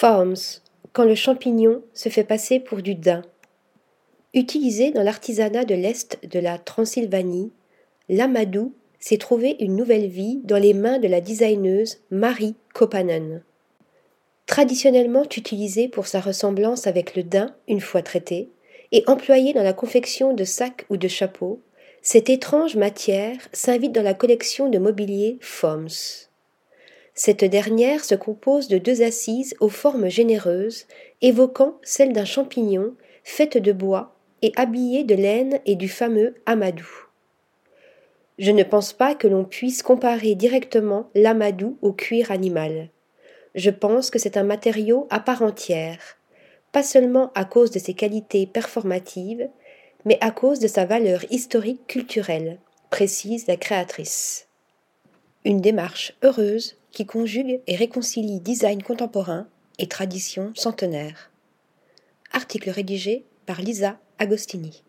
Forms, quand le champignon se fait passer pour du daim. Utilisé dans l'artisanat de l'Est de la Transylvanie, l'amadou s'est trouvé une nouvelle vie dans les mains de la designeuse Marie Kopanen. Traditionnellement utilisé pour sa ressemblance avec le daim une fois traité, et employé dans la confection de sacs ou de chapeaux, cette étrange matière s'invite dans la collection de mobilier Forms. Cette dernière se compose de deux assises aux formes généreuses, évoquant celle d'un champignon, faite de bois et habillée de laine et du fameux amadou. Je ne pense pas que l'on puisse comparer directement l'amadou au cuir animal. Je pense que c'est un matériau à part entière, pas seulement à cause de ses qualités performatives, mais à cause de sa valeur historique culturelle, précise la créatrice. Une démarche heureuse qui conjugue et réconcilie design contemporain et tradition centenaire. Article rédigé par Lisa Agostini.